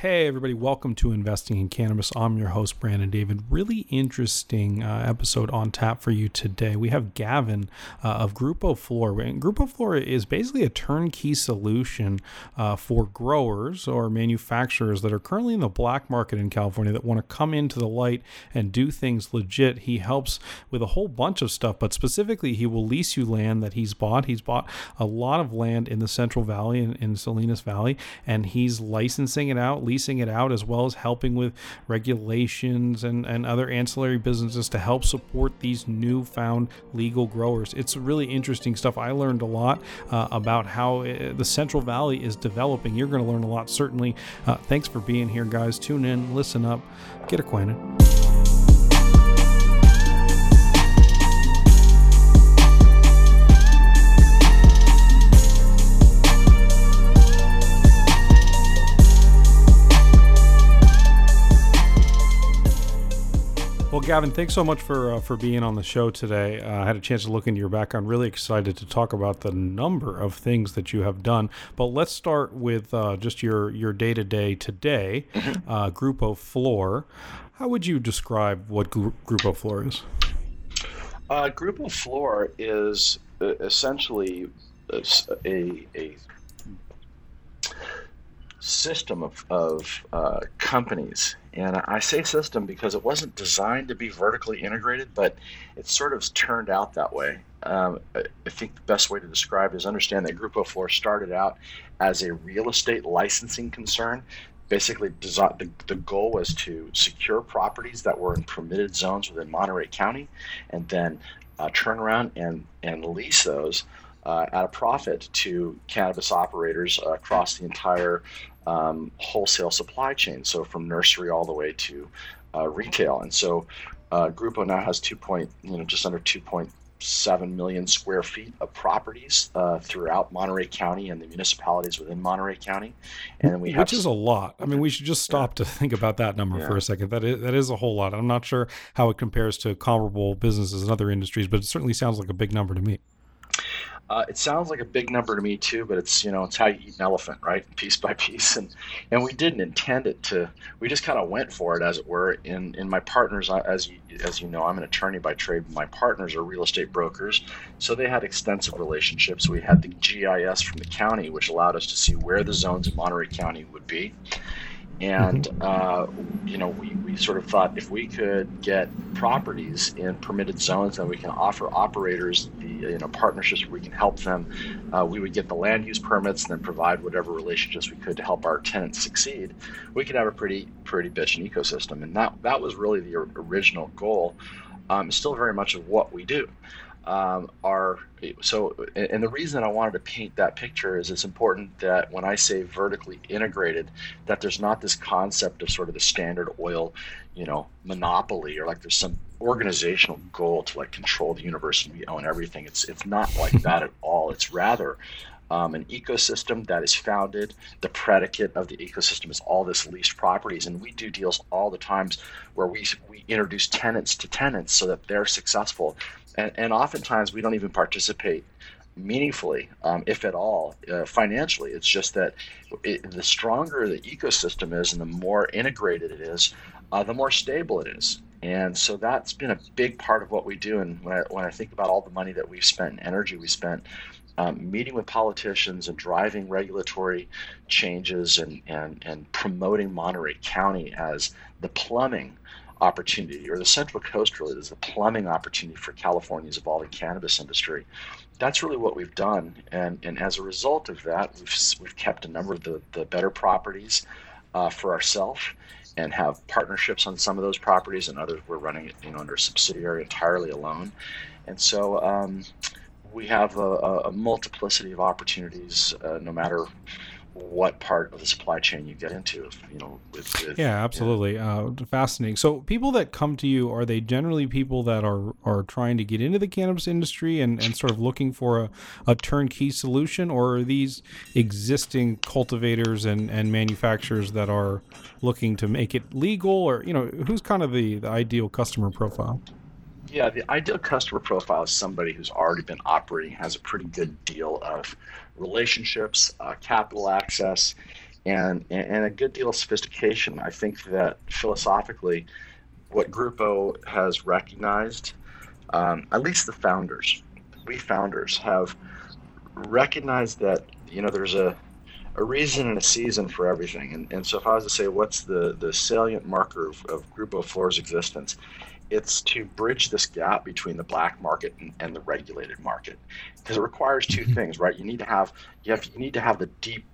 Hey, everybody, welcome to Investing in Cannabis. I'm your host, Brandon David. Really interesting uh, episode on tap for you today. We have Gavin uh, of Grupo Flor. And Grupo Flor is basically a turnkey solution uh, for growers or manufacturers that are currently in the black market in California that want to come into the light and do things legit. He helps with a whole bunch of stuff, but specifically, he will lease you land that he's bought. He's bought a lot of land in the Central Valley, in, in Salinas Valley, and he's licensing it out leasing it out as well as helping with regulations and, and other ancillary businesses to help support these newfound legal growers. It's really interesting stuff. I learned a lot uh, about how uh, the Central Valley is developing. You're going to learn a lot, certainly. Uh, thanks for being here, guys. Tune in, listen up, get acquainted. Gavin, thanks so much for uh, for being on the show today. Uh, I had a chance to look into your background. Really excited to talk about the number of things that you have done. But let's start with uh, just your your day to day today. Mm-hmm. Uh, Grupo Flor. How would you describe what Gru- Grupo Flor is? Uh, Grupo Flor is uh, essentially a, a, a system of, of uh, companies. And I say system because it wasn't designed to be vertically integrated, but it sort of turned out that way. Um, I think the best way to describe it is understand that Grupo Flor started out as a real estate licensing concern. Basically, the, the goal was to secure properties that were in permitted zones within Monterey County and then uh, turn around and, and lease those uh, at a profit to cannabis operators across the entire um, wholesale supply chain. So from nursery all the way to uh, retail. And so uh, Grupo now has two point, you know, just under 2.7 million square feet of properties uh, throughout Monterey County and the municipalities within Monterey County. And we which is a lot. I mean, we should just stop yeah. to think about that number yeah. for a second. That is that is a whole lot. I'm not sure how it compares to comparable businesses in other industries, but it certainly sounds like a big number to me. Uh, it sounds like a big number to me too, but it's you know it's how you eat an elephant, right? Piece by piece, and and we didn't intend it to. We just kind of went for it, as it were. In in my partners, as you as you know, I'm an attorney by trade. My partners are real estate brokers, so they had extensive relationships. We had the GIS from the county, which allowed us to see where the zones in Monterey County would be and mm-hmm. uh, you know we, we sort of thought if we could get properties in permitted zones then we can offer operators the you know partnerships where we can help them uh, we would get the land use permits and then provide whatever relationships we could to help our tenants succeed we could have a pretty pretty bitchin' ecosystem. And that that was really the original goal. Um, still very much of what we do um, are so and the reason i wanted to paint that picture is it's important that when i say vertically integrated that there's not this concept of sort of the standard oil you know monopoly or like there's some organizational goal to like control the universe and we own everything. It's it's not like that at all. It's rather um, an ecosystem that is founded. The predicate of the ecosystem is all this leased properties, and we do deals all the times where we we introduce tenants to tenants so that they're successful, and, and oftentimes we don't even participate meaningfully, um, if at all, uh, financially. It's just that it, the stronger the ecosystem is and the more integrated it is, uh, the more stable it is. And so that's been a big part of what we do. And when I, when I think about all the money that we've spent and energy we spent um, meeting with politicians and driving regulatory changes and, and, and promoting Monterey County as the plumbing opportunity, or the Central Coast really is the plumbing opportunity for California's evolving cannabis industry. That's really what we've done, and, and as a result of that, we've, we've kept a number of the, the better properties uh, for ourselves and have partnerships on some of those properties, and others we're running it you know under a subsidiary entirely alone. And so um, we have a, a multiplicity of opportunities, uh, no matter what part of the supply chain you get into. You know, with, with yeah, absolutely, you know. uh, fascinating. So, people that come to you are they generally people that are are trying to get into the cannabis industry and, and sort of looking for a, a turnkey solution, or are these existing cultivators and, and manufacturers that are looking to make it legal, or you know, who's kind of the, the ideal customer profile? Yeah, the ideal customer profile is somebody who's already been operating, has a pretty good deal of relationships, uh, capital access, and and a good deal of sophistication. I think that philosophically, what Grupo has recognized, um, at least the founders, we founders have recognized that you know there's a a reason and a season for everything. And, and so if I was to say what's the, the salient marker of, of Grupo Flor's existence, it's to bridge this gap between the black market and, and the regulated market because it requires 2 mm-hmm. things right you need to have you have you need to have the deep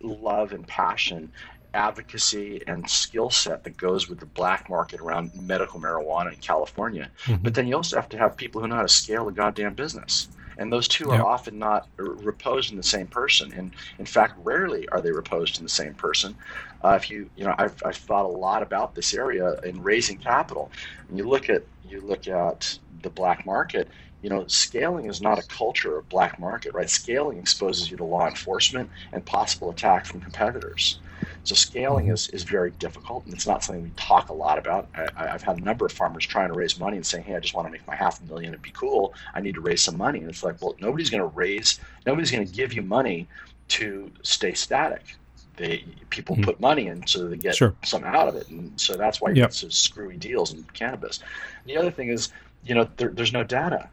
love and passion advocacy and skill set that goes with the black market around medical marijuana in California. Mm-hmm. But then you also have to have people who know how to scale a goddamn business. And those two yep. are often not reposed in the same person. And in fact, rarely are they reposed in the same person. Uh, if you, you know, I've, I've thought a lot about this area in raising capital. And you look at, you look at the black market, you know, scaling is not a culture of black market, right? Scaling exposes you to law enforcement and possible attack from competitors. So scaling is, is very difficult, and it's not something we talk a lot about. I, have had a number of farmers trying to raise money and saying, "Hey, I just want to make my half a million and be cool. I need to raise some money." And it's like, well, nobody's going to raise, nobody's going to give you money to stay static. They people mm-hmm. put money in so they get sure. something out of it, and so that's why you yep. get some screwy deals in cannabis. And the other thing is, you know, there, there's no data.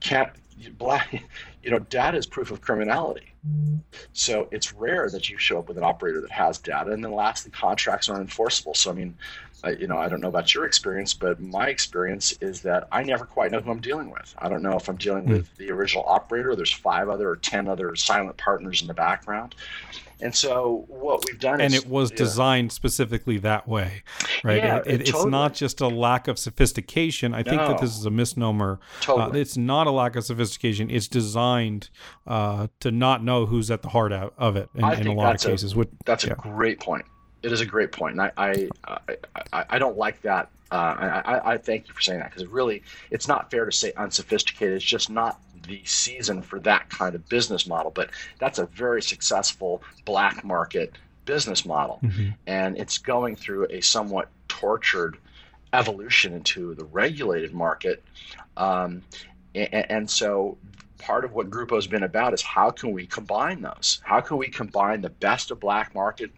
Can't black, you know, data is proof of criminality. So it's rare that you show up with an operator that has data. And then lastly, contracts aren't enforceable. So, I mean, I, you know, I don't know about your experience, but my experience is that I never quite know who I'm dealing with. I don't know if I'm dealing mm. with the original operator, there's five other or 10 other silent partners in the background. And so what we've done and is, it was yeah. designed specifically that way, right? Yeah, it, it, totally. It's not just a lack of sophistication. I think that this is a misnomer. Uh, totally. Uh, it's not a lack of sophistication. It's designed uh, to not know who's at the heart of it in, in a lot of cases. A, that's yeah. a great point. It is a great point, and I I, I, I don't like that. Uh, I, I thank you for saying that because really, it's not fair to say unsophisticated. It's just not the season for that kind of business model. But that's a very successful black market business model, mm-hmm. and it's going through a somewhat tortured evolution into the regulated market. Um, and, and, so part of what Grupo has been about is how can we combine those? How can we combine the best of black market,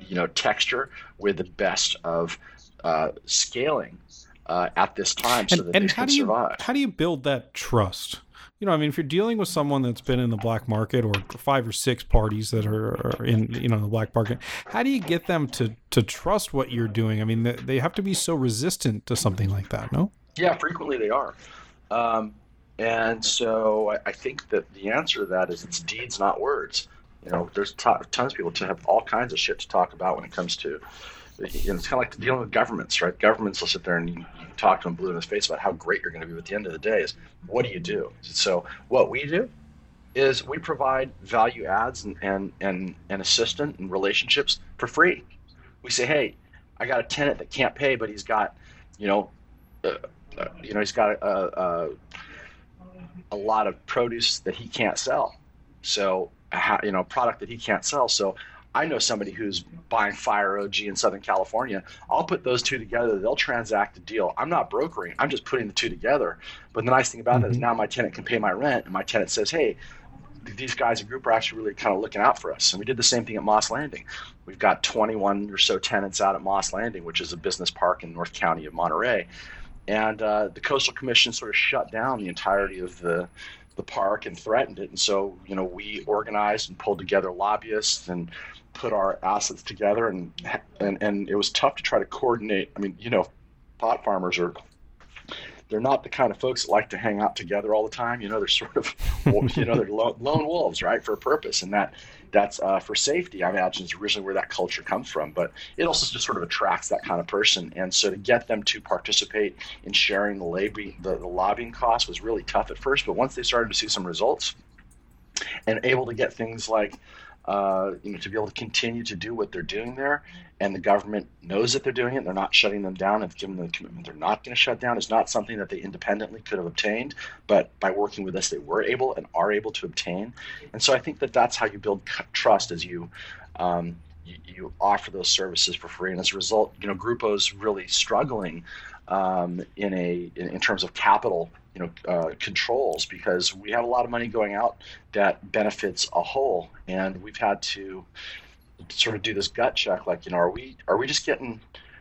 you know, texture with the best of uh, scaling uh, at this time so and, that and they how can do you, survive? How do you build that trust? You know, I mean, if you're dealing with someone that's been in the black market or five or six parties that are, are in, you know, the black market, how do you get them to to trust what you're doing? I mean, they, they have to be so resistant to something like that, no? Yeah, frequently they are. Um, and so I, I, think that the answer to that is it's deeds, not words. You know, there's t- tons of people to have all kinds of shit to talk about when it comes to, you know, it's kind of like dealing with governments, right? Governments will sit there and you, you talk to them blue in the face about how great you're going to be. But at the end of the day, is what do you do? So what we do is we provide value adds and and and, and assistant and relationships for free. We say, hey, I got a tenant that can't pay, but he's got, you know, uh, uh, you know, he's got a, a a lot of produce that he can't sell. So, you know, product that he can't sell. So, I know somebody who's buying Fire OG in Southern California. I'll put those two together. They'll transact a deal. I'm not brokering. I'm just putting the two together. But the nice thing about mm-hmm. that is now my tenant can pay my rent, and my tenant says, "Hey, these guys in group are actually really kind of looking out for us." And we did the same thing at Moss Landing. We've got 21 or so tenants out at Moss Landing, which is a business park in North County of Monterey and uh, the coastal commission sort of shut down the entirety of the the park and threatened it. And so you know we organized and pulled together lobbyists and put our assets together and and and it was tough to try to coordinate. I mean you know pot farmers are they're not the kind of folks that like to hang out together all the time you know they're sort of you know they're lone wolves right for a purpose and that that's uh, for safety. I imagine is originally where that culture comes from, but it also just sort of attracts that kind of person. And so to get them to participate in sharing the, lobby, the, the lobbying costs was really tough at first, but once they started to see some results and able to get things like uh, you know, to be able to continue to do what they're doing there, and the government knows that they're doing it. They're not shutting them down and giving them the commitment they're not going to shut down. It's not something that they independently could have obtained, but by working with us, they were able and are able to obtain. And so I think that that's how you build trust as you. Um, you, you offer those services for free, and as a result, you know, Grupo's really struggling um, in a in, in terms of capital you know uh, controls because we have a lot of money going out that benefits a whole, and we've had to sort of do this gut check, like you know, are we are we just getting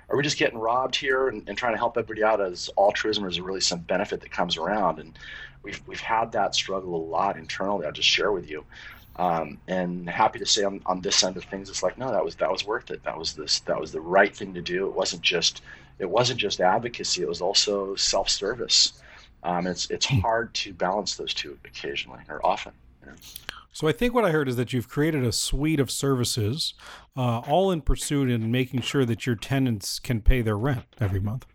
are we just getting robbed here and, and trying to help everybody out as altruism or is really some benefit that comes around? And we've we've had that struggle a lot internally. I'll just share with you. Um, and happy to say on, on this end of things, it's like no, that was that was worth it. That was this that was the right thing to do. It wasn't just it wasn't just advocacy. It was also self service. Um, it's it's hmm. hard to balance those two occasionally or often. So I think what I heard is that you've created a suite of services, uh, all in pursuit in making sure that your tenants can pay their rent every month.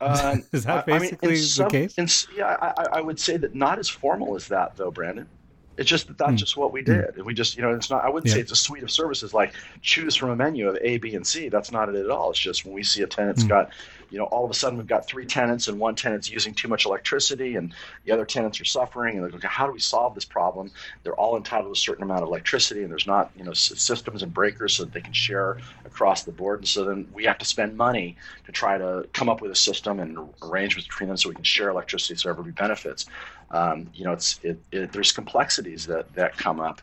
Uh, is that basically I mean, some, the case? In, yeah, I, I, would say that not as formal as that, though, Brandon. It's just that that's mm. just what we hmm. did. Mm. We just, you know, it's not. I wouldn't yeah. say it's a suite of services like choose from a menu of A, B, and C. That's not it at all. It's just when we see a tenant's mm. got you know, all of a sudden we've got three tenants and one tenant's using too much electricity and the other tenants are suffering. And they're like, how do we solve this problem? They're all entitled to a certain amount of electricity and there's not, you know, systems and breakers so that they can share across the board. And so then we have to spend money to try to come up with a system and arrangements between them so we can share electricity so everybody benefits. Um, you know, it's it, it, there's complexities that that come up,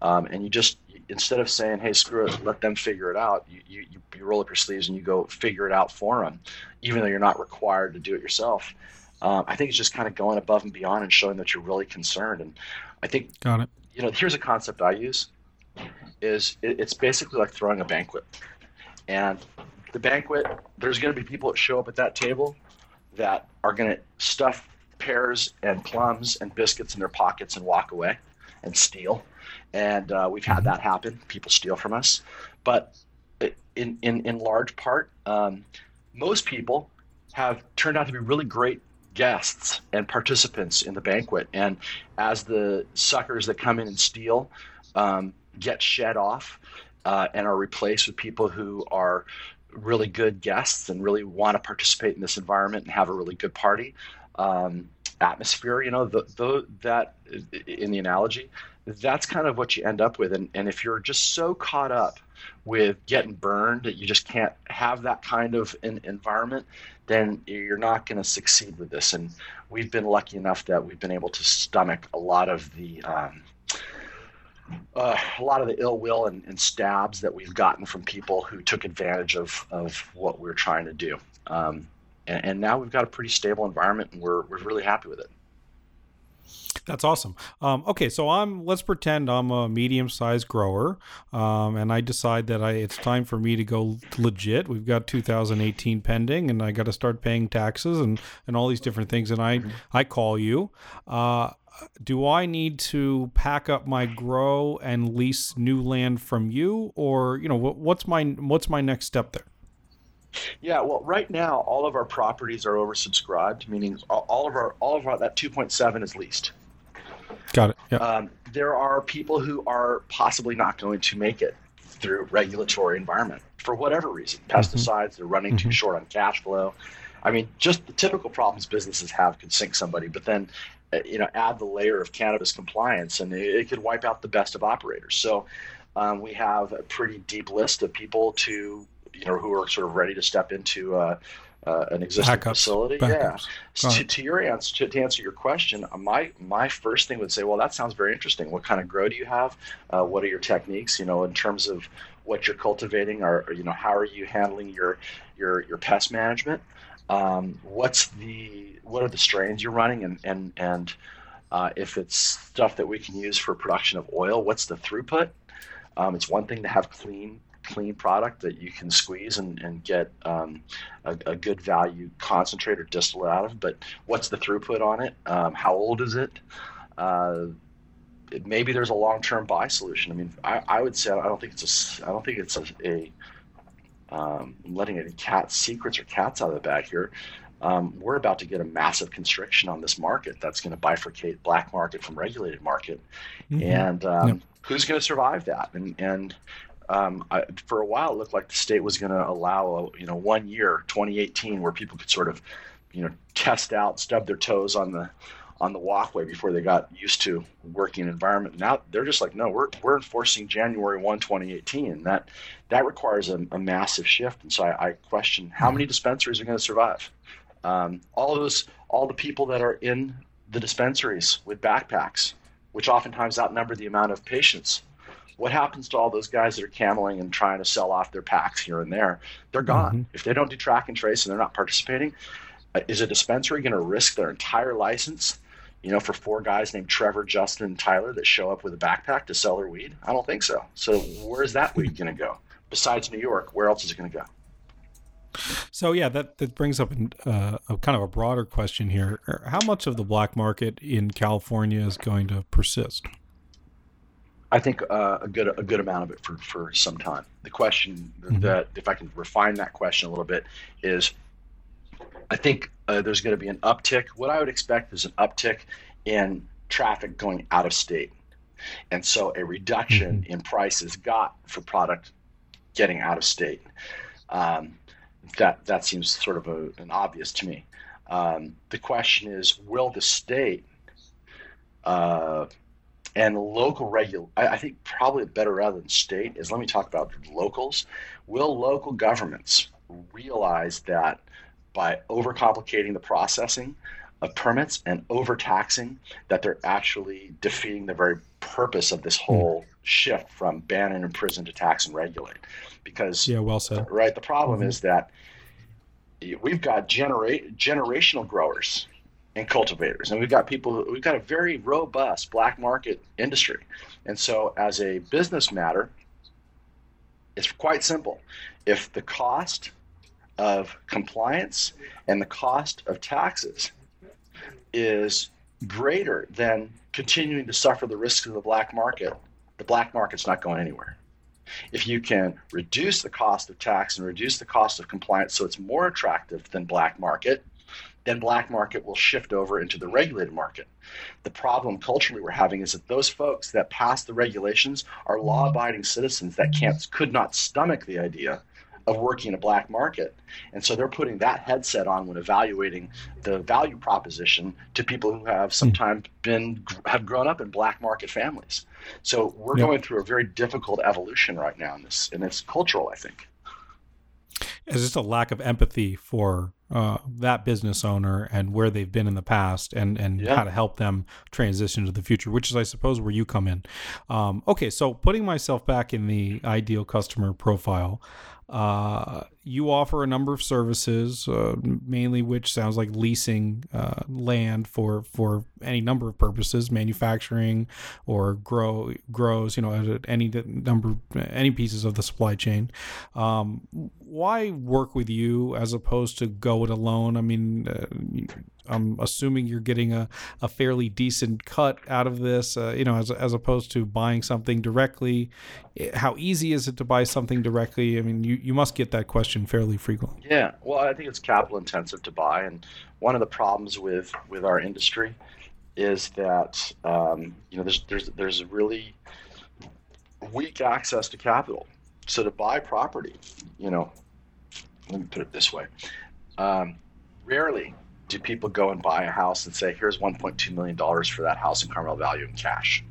um, and you just instead of saying, "Hey, screw it, let them figure it out," you, you, you roll up your sleeves and you go figure it out for them, even though you're not required to do it yourself. Um, I think it's just kind of going above and beyond and showing that you're really concerned. And I think, got it. You know, here's a concept I use: is it, it's basically like throwing a banquet, and the banquet, there's going to be people that show up at that table that are going to stuff pears and plums and biscuits in their pockets and walk away and steal and uh, we've had mm-hmm. that happen. People steal from us, but in in in large part, um, most people have turned out to be really great guests and participants in the banquet. And as the suckers that come in and steal um, get shed off uh, and are replaced with people who are really good guests and really want to participate in this environment and have a really good party um, atmosphere, you know, the, the, that in the analogy, that's kind of what you end up with. And, and if you're just so caught up with getting burned that you just can't have that kind of an environment, then you're not going to succeed with this. And we've been lucky enough that we've been able to stomach a lot of the um, uh, a lot of the ill will and, and, stabs that we've gotten from people who took advantage of, of what we're trying to do. Um, and, and, now we've got a pretty stable environment, and we're we're really happy with it. That's awesome. Um, okay, so I'm. Let's pretend I'm a medium-sized grower, um, and I decide that I it's time for me to go legit. We've got 2018 pending, and I got to start paying taxes and and all these different things. And I. I call you. Uh, do I need to pack up my grow and lease new land from you, or you know what, what's my what's my next step there? Yeah, well, right now all of our properties are oversubscribed, meaning all of our all of our that 2.7 is leased. Got it. Yeah. Um, there are people who are possibly not going to make it through regulatory environment for whatever reason. Mm-hmm. Pesticides, mm-hmm. they're running mm-hmm. too short on cash flow. I mean, just the typical problems businesses have could sink somebody, but then uh, you know add the layer of cannabis compliance, and it, it could wipe out the best of operators. So um, we have a pretty deep list of people to you know who are sort of ready to step into uh, uh, an existing backups, facility. Backups. Yeah. To, to, your answer, to, to, answer your question, uh, my my first thing would say, well, that sounds very interesting. What kind of grow do you have? Uh, what are your techniques? You know, in terms of what you're cultivating, or, or you know, how are you handling your your your pest management? Um, what's the what are the strains you're running, and and and uh, if it's stuff that we can use for production of oil, what's the throughput? Um, it's one thing to have clean clean product that you can squeeze and, and get um, a, a, good value concentrate or distillate out of. But what's the throughput on it? Um, how old is it? Uh, it, maybe there's a long-term buy solution. I mean, I, I, would say I don't think it's a I don't think it's a, a um, letting any cat secrets or cats out of the bag here. Um, we're about to get a massive constriction on this market that's going to bifurcate black market from regulated market, mm-hmm. and um, yep. who's going to survive that? And and um, I, for a while, it looked like the state was going to allow, you know, one year, 2018, where people could sort of, you know, test out, stub their toes on the on the walkway before they got used to working environment. Now they're just like, no, we're we're enforcing January 1, 2018, and that that requires a, a massive shift. And so I, I question how many dispensaries are going to survive. Um, all those, all the people that are in the dispensaries with backpacks, which oftentimes outnumber the amount of patients what happens to all those guys that are cameling and trying to sell off their packs here and there? They're gone. Mm-hmm. If they don't do track and trace and they're not participating, uh, is a dispensary going to risk their entire license? You know, for four guys named Trevor, Justin, and Tyler that show up with a backpack to sell their weed? I don't think so. So where's that weed going to go? Besides New York, where else is it going to go? So yeah, that that brings up uh, a kind of a broader question here. How much of the black market in California is going to persist? I think uh, a good a good amount of it for for some time. The question mm-hmm. that if I can refine that question a little bit is, I think uh, there's going to be an uptick. What I would expect is an uptick in traffic going out of state, and so a reduction mm-hmm. in prices got for product getting out of state. Um, that that seems sort of a, an obvious to me. Um, the question is, will the state uh, and local regul? I, I, think probably better rather than state is let me talk about locals. Will local governments realize that by overcomplicating the processing of permits and overtaxing, that they're actually defeating the very purpose of this hmm. whole shift from ban and imprison to tax and regulate? because yeah, well said. Right. The problem mm-hmm. is that we've got generate generational growers and cultivators, and we've got people. We've got a very robust black market industry, and so as a business matter, it's quite simple. If the cost of compliance and the cost of taxes is greater than continuing to suffer the risks of the black market, the black market's not going anywhere. If you can reduce the cost of tax and reduce the cost of compliance so it's more attractive than black market, then black market will shift over into the regulated market. The problem culturally we're having is that those folks that pass the regulations are law-abiding citizens that can't could not stomach the idea of working in a black market. And so they're putting that headset on when evaluating the value proposition to people who have hmm. sometimes been have grown up in black market families. So we're going through a very difficult evolution right now in this and it's cultural, I think. It's just a lack of empathy for uh, that business owner and where they've been in the past and, and yeah. how to help them transition to the future, which is, I suppose, where you come in. Um, okay, so putting myself back in the ideal customer profile, uh, you offer a number of services, uh, mainly which sounds like leasing uh, land for for any number of purposes, manufacturing or grow grows, you know, any number any pieces of the supply chain. Um, why work with you as opposed to go it alone? I mean, uh, I'm assuming you're getting a, a fairly decent cut out of this, uh, you know, as, as opposed to buying something directly. How easy is it to buy something directly? I mean, you, you must get that question fairly frequently. Yeah, well, I think it's capital intensive to buy. And one of the problems with, with our industry is that, um, you know, there's, there's, there's really weak access to capital. So to buy property, you know, let me put it this way. Um, rarely do people go and buy a house and say, here's $1.2 million for that house in Carmel Valley in cash?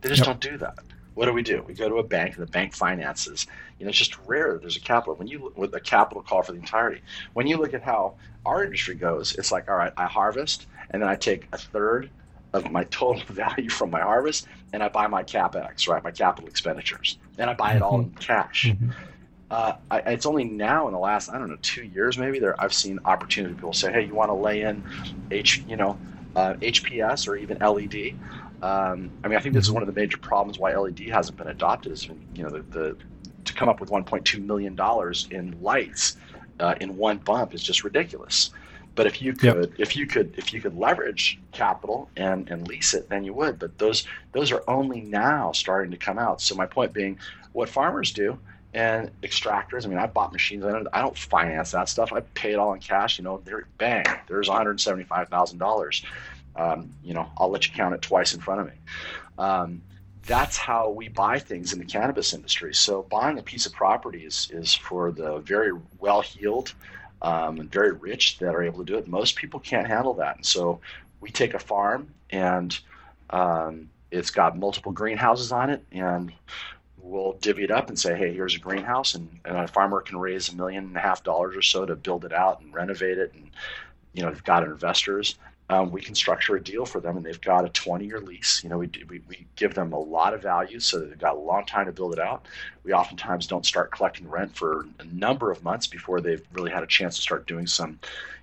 They just yep. don't do that. What do we do? We go to a bank and the bank finances. You know, it's just rare that there's a capital. When you with a capital call for the entirety. When you look at how our industry goes, it's like, all right, I harvest and then I take a third of my total value from my harvest and I buy my capex, right, my capital expenditures, and I buy it all in mm-hmm. cash. Mm-hmm. Uh, I, it's only now in the last I don't know two years maybe there I've seen opportunity people say hey you want to lay in H you know uh, HPS or even LED um, I mean I think this is one of the major problems why LED hasn't been adopted is you know the, the to come up with 1.2 million dollars in lights uh, in one bump is just ridiculous. But if you could yep. if you could if you could leverage capital and and lease it then you would. But those those are only now starting to come out. So my point being what farmers do and extractors. I mean, I bought machines. I don't, I don't finance that stuff. I pay it all in cash. You know, there, bang, there's one hundred seventy-five thousand um, dollars. You know, I'll let you count it twice in front of me. Um, that's how we buy things in the cannabis industry. So buying a piece of property is is for the very well-heeled um, and very rich that are able to do it. Most people can't handle that, and so we take a farm and um, it's got multiple greenhouses on it, and we'll divvy it up and say, hey, here's a greenhouse, and, and a farmer can raise a million and a half dollars or so to build it out and renovate it, and you know, they've got investors, um, we can structure a deal for them, and they've got a 20-year lease. You know, we, we we give them a lot of value, so they've got a long time to build it out. We oftentimes don't start collecting rent for a number of months before they've really had a chance to start doing some,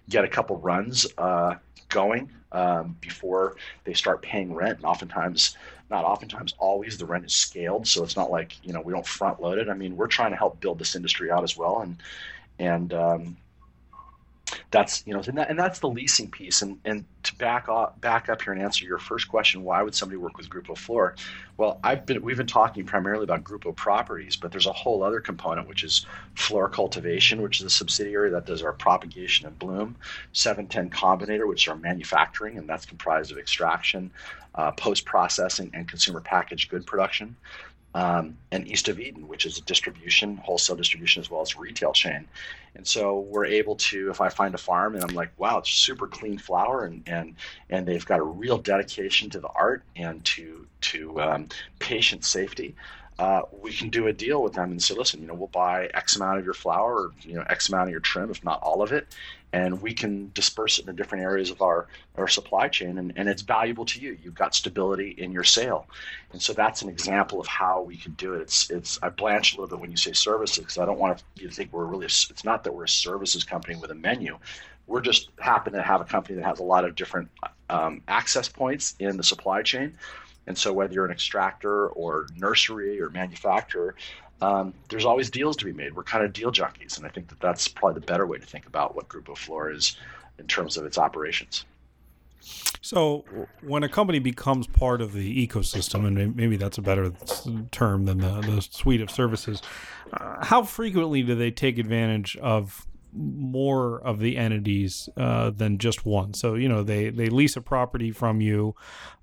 get a couple runs uh, going um, before they start paying rent. And oftentimes, not oftentimes, always the rent is scaled, so it's not like you know we don't front load it. I mean, we're trying to help build this industry out as well, and and um, that's you know and, that, and that's the leasing piece. And and to back up back up here and answer your first question why would somebody work with grupo flor? Well i've been we've been talking primarily about grupo properties but there's a whole other component which is flora cultivation which is a subsidiary that does our propagation and bloom 710 combinator which is our manufacturing and that's comprised of extraction uh, post processing and consumer packaged good production um, and East of Eden, which is a distribution, wholesale distribution as well as retail chain. And so we're able to, if I find a farm and I'm like, wow, it's super clean flower, and and and they've got a real dedication to the art and to to um, patient safety. Uh, we can do a deal with them and say, listen, you know, we'll buy X amount of your flower, or you know, X amount of your trim, if not all of it, and we can disperse it in different areas of our, our supply chain and, and it's valuable to you. You've got stability in your sale. And so that's an example of how we can do it. It's it's i blanch a little bit when you say services because i don't want you to think we're really it's not that we're a services company with a menu. We're just happen to have a company that has a lot of different um, access points in the supply chain. And so whether you're an extractor or nursery or manufacturer um, there's always deals to be made. We're kind of deal junkies, and I think that that's probably the better way to think about what Grupo Flor is in terms of its operations. So, when a company becomes part of the ecosystem, and maybe that's a better term than the, the suite of services, uh, how frequently do they take advantage of more of the entities uh, than just one. So you know they they lease a property from you.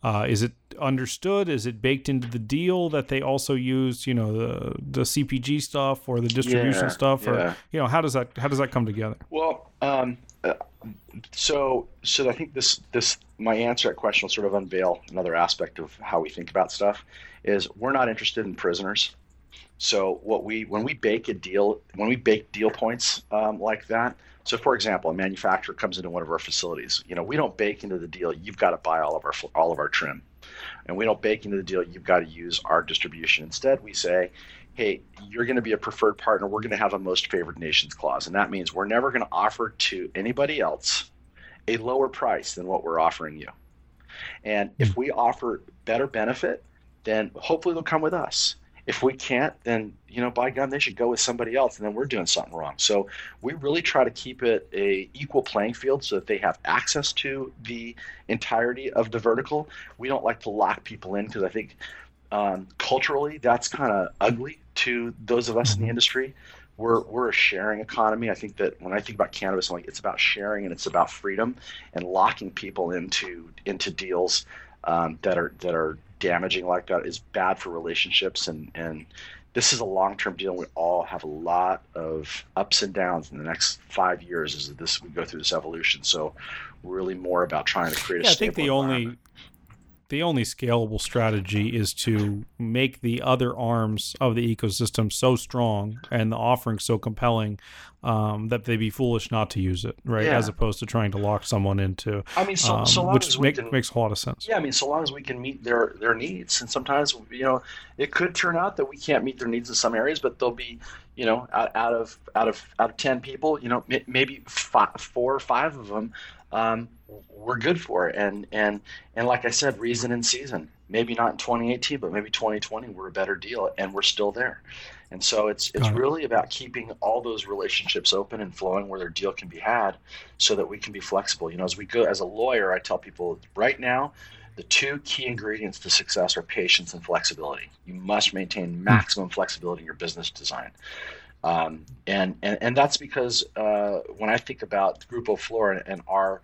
Uh, is it understood? Is it baked into the deal that they also use you know the the CPG stuff or the distribution yeah, stuff or yeah. you know how does that how does that come together? Well, um, uh, so so I think this this my answer to that question will sort of unveil another aspect of how we think about stuff. Is we're not interested in prisoners. So what we when we bake a deal when we bake deal points um, like that. So for example, a manufacturer comes into one of our facilities. You know, we don't bake into the deal. You've got to buy all of our all of our trim, and we don't bake into the deal. You've got to use our distribution. Instead, we say, hey, you're going to be a preferred partner. We're going to have a most favored nations clause, and that means we're never going to offer to anybody else a lower price than what we're offering you. And if hmm. we offer better benefit, then hopefully they'll come with us if we can't, then you know, by God, they should go with somebody else, and then we're doing something wrong. So we really try to keep it a equal playing field so that they have access to the entirety of the vertical. We don't like to lock people in because I think um, culturally that's kind of ugly to those of us in the mm-hmm. industry. We're, we're a sharing economy. I think that when I think about cannabis, like it's about sharing and it's about freedom and locking people into into deals um, that are that are damaging like that is bad for relationships and and this is a long-term deal. We all have a lot of ups and downs in the next five years as this we go through this evolution. So, really more about trying to create. Yeah, I think the only the only scalable strategy is to make the other arms of the ecosystem so strong and the offering so compelling um, that they'd be foolish not to use it, right? Yeah. As opposed to trying to lock someone into. I mean, so, um, so long which as make, can, makes a lot of sense. Yeah, I mean, so long as we can meet their their needs, and sometimes you know it could turn out that we can't meet their needs in some areas, but they'll be you know out, out of out of out of ten people, you know, maybe five, four or five of them um, we're good for it. And and and like I said, reason and season. Maybe not in 2018, but maybe 2020 we're a better deal, and we're still there. And so it's it's it. really about keeping all those relationships open and flowing where their deal can be had, so that we can be flexible. You know, as we go as a lawyer, I tell people right now. The two key ingredients to success are patience and flexibility. You must maintain hmm. maximum flexibility in your business design. Um, and, and and that's because uh, when I think about Grupo Flor and, and our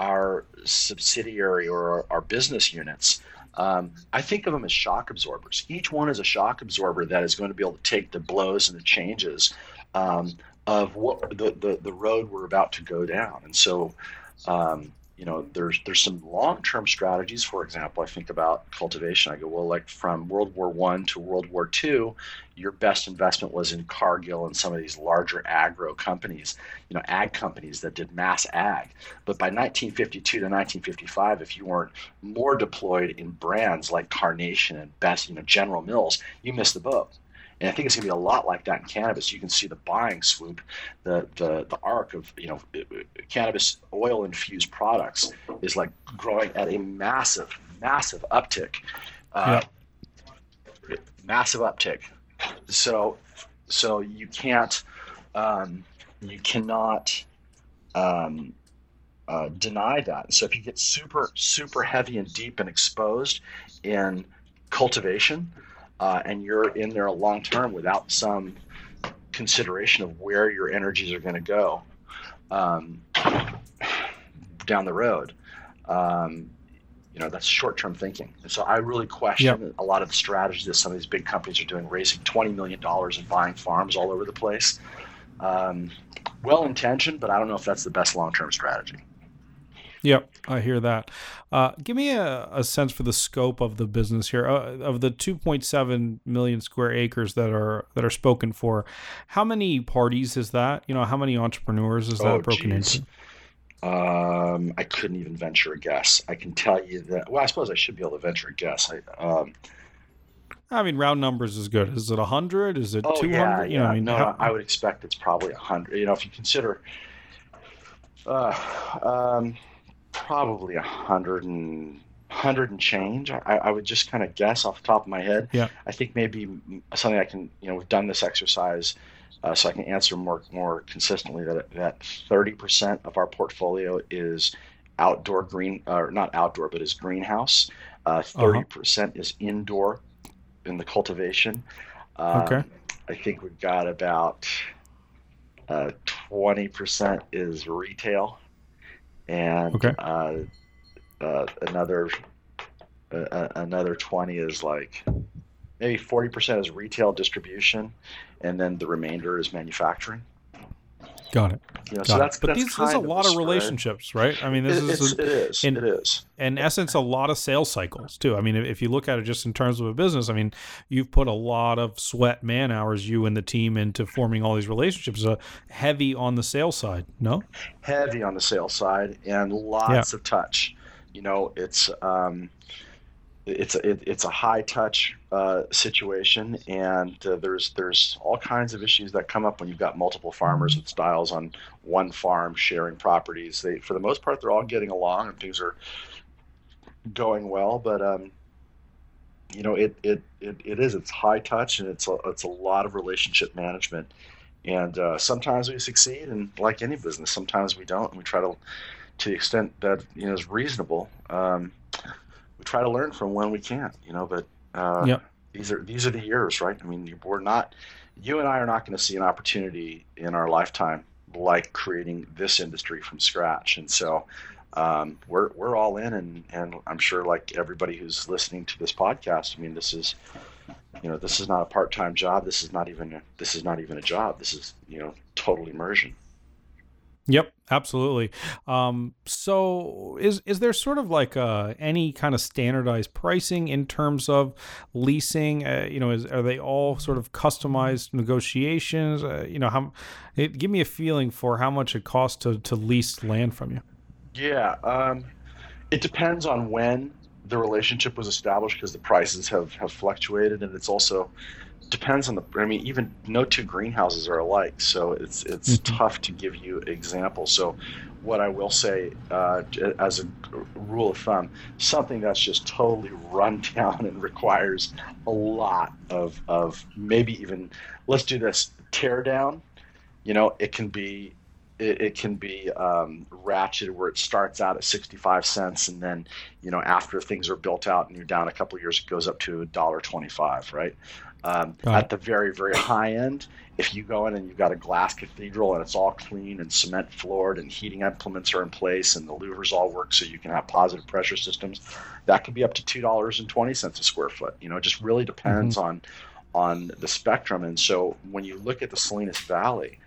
our subsidiary or our, business units, um, I think of them as shock absorbers. Each one is a shock absorber that is going to be able to take the blows and the changes um, of what the, the, the road we're about to go down. And so, um, you know, there's there's some long-term strategies. For example, I think about cultivation. I go, well, like from World War One to World War Two, your best investment was in Cargill and some of these larger agro companies, you know, ag companies that did mass ag. But by 1952 to 1955, if you weren't more deployed in brands like Carnation and Best, you know, General Mills, you missed the boat. And I think it's going to be a lot like that in cannabis. You can see the buying swoop, the the, the arc of you know cannabis oil infused products is like growing at a massive, massive uptick. Uh, yeah. Massive uptick. So so you can't um, you cannot um, uh, deny that. So if you get super super heavy and deep and exposed in cultivation uh, and you're in there long term without some consideration of where your energies are going to go um, down the road. Um, you know, that's short term thinking. And so I really question yep. a lot of the strategies that some of these big companies are doing, raising $20 million and buying farms all over the place. Um, well intentioned, but I don't know if that's the best long term strategy. Yep, I hear that. Uh, give me a, a, sense for the scope of the business here. Uh, of the 2.7 million square acres that are that are spoken for, how many parties is that? You know, how many entrepreneurs is that oh, broken geez. into? Um, I couldn't even venture a guess. I can tell you that. Well, I suppose I should be able to venture a guess. I, um, I mean, round numbers is good. Is it hundred? Is it two hundred? Oh, yeah, yeah. You know, I mean, no, how... I would expect it's probably hundred. You know, if you consider. Uh, um, probably a hundred and hundred and change. I, I would just kind of guess off the top of my head. Yeah. I think maybe something I can, you know, we've done this exercise, uh, so I can answer more more consistently that that thirty percent of our portfolio is outdoor green, or not outdoor, but is greenhouse. Uh, uh-huh. 30 uh, percent is indoor in the cultivation. Um, okay. I think we've got about uh, twenty percent is retail and okay. uh, uh, another uh, another 20 is like maybe 40% is retail distribution and then the remainder is manufacturing got it you know, so that's, but that's these, there's a lot of relationships, right? I mean, this it, is a, it is in, it is in essence a lot of sales cycles too. I mean, if you look at it just in terms of a business, I mean, you've put a lot of sweat, man hours, you and the team into forming all these relationships. Uh, heavy on the sales side, no? Heavy on the sales side, and lots yeah. of touch. You know, it's um, it's a, it, it's a high touch uh, situation, and uh, there's there's all kinds of issues that come up when you've got multiple farmers with styles on one farm sharing properties. They, for the most part, they're all getting along and things are going well, but um, you know, it, it it it is it's high touch and it's a, it's a lot of relationship management, and uh, sometimes we succeed, and like any business, sometimes we don't, and we try to to the extent that you know is reasonable. Um, we try to learn from when we can, you know. But uh, yep. these are these are the years, right? I mean, we're not. You and I are not going to see an opportunity in our lifetime like creating this industry from scratch, and so um, we're we're all in, and and I'm sure like everybody who's listening to this podcast, I mean, this is you know this is not a part-time job. This is not even a, this is not even a job. This is you know total immersion. Yep, absolutely. Um, so, is is there sort of like uh, any kind of standardized pricing in terms of leasing? Uh, you know, is are they all sort of customized negotiations? Uh, you know, how? It, give me a feeling for how much it costs to to lease land from you. Yeah, um, it depends on when the relationship was established because the prices have have fluctuated, and it's also depends on the. I mean, even no two greenhouses are alike, so it's it's mm-hmm. tough to give you examples. So, what I will say uh, as a rule of thumb, something that's just totally run down and requires a lot of of maybe even let's do this tear down. You know, it can be it, it, can be um, ratcheted where it starts out at 65 cents and then you know after things are built out and you're down a couple years it goes up to a dollar 25 right um, at the very, very high end, if you go in and you've got a glass cathedral and it's all clean and cement floored and heating implements are in place and the louvers all work so you can have positive pressure systems, that could be up to two dollars and twenty cents a square foot. You know, it just really depends mm-hmm. on on the spectrum. And so when you look at the Salinas Valley,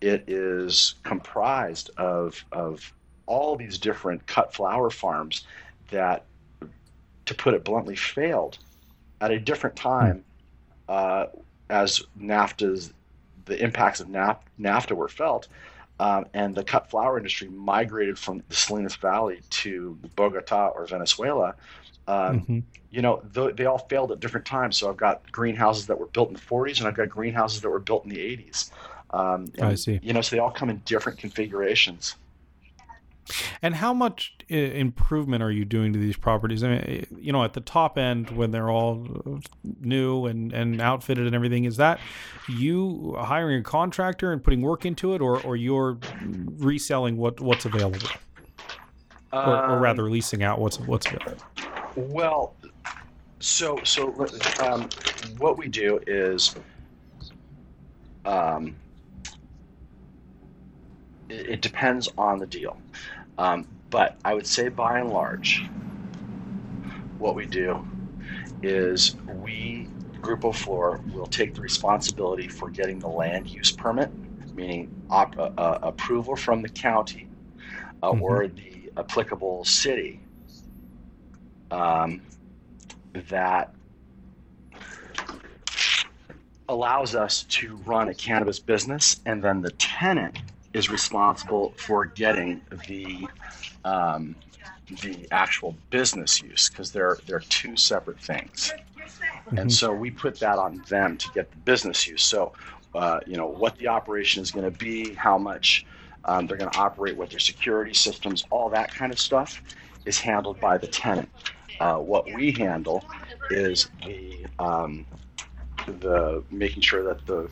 it is comprised of of all these different cut flower farms that, to put it bluntly, failed at a different time uh, as NAFTA's the impacts of NAFTA were felt. Um, and the cut flower industry migrated from the Salinas Valley to Bogota or Venezuela. Um, mm-hmm. You know, th- they all failed at different times. So I've got greenhouses that were built in the 40s, and I've got greenhouses that were built in the 80s. Um, and, I see. You know, so they all come in different configurations. And how much improvement are you doing to these properties? I mean, you know, at the top end when they're all new and, and outfitted and everything, is that you hiring a contractor and putting work into it, or, or you're reselling what what's available, or, or rather um, leasing out what's what's available? Well, so so um, what we do is. Um, it, it depends on the deal. Um, but I would say by and large, what we do is we, Grupo Flor, will take the responsibility for getting the land use permit, meaning op- uh, uh, approval from the county uh, mm-hmm. or the applicable city um, that allows us to run a cannabis business, and then the tenant is responsible for getting the um, the actual business use because they're they're two separate things. Mm-hmm. And so we put that on them to get the business use. So, uh, you know, what the operation is going to be, how much um, they're going to operate, what their security systems, all that kind of stuff is handled by the tenant. Uh, what we handle is the um, the making sure that the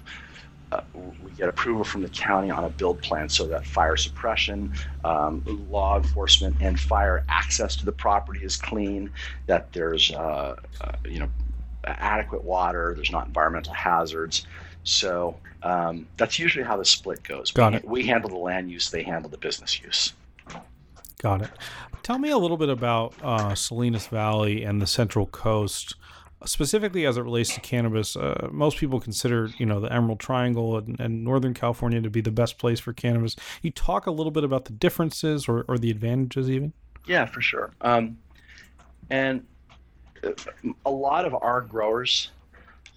uh, we get approval from the county on a build plan so that fire suppression, um, law enforcement, and fire access to the property is clean. That there's uh, uh, you know adequate water. There's not environmental hazards. So um, that's usually how the split goes. Got we, it. We handle the land use. They handle the business use. Got it. Tell me a little bit about uh, Salinas Valley and the Central Coast specifically as it relates to cannabis, uh, most people consider you know the Emerald Triangle and, and, Northern California to be the best place for cannabis. You talk a little bit about the differences or, or the advantages, even. Yeah, for sure. Um, and uh, a lot of our growers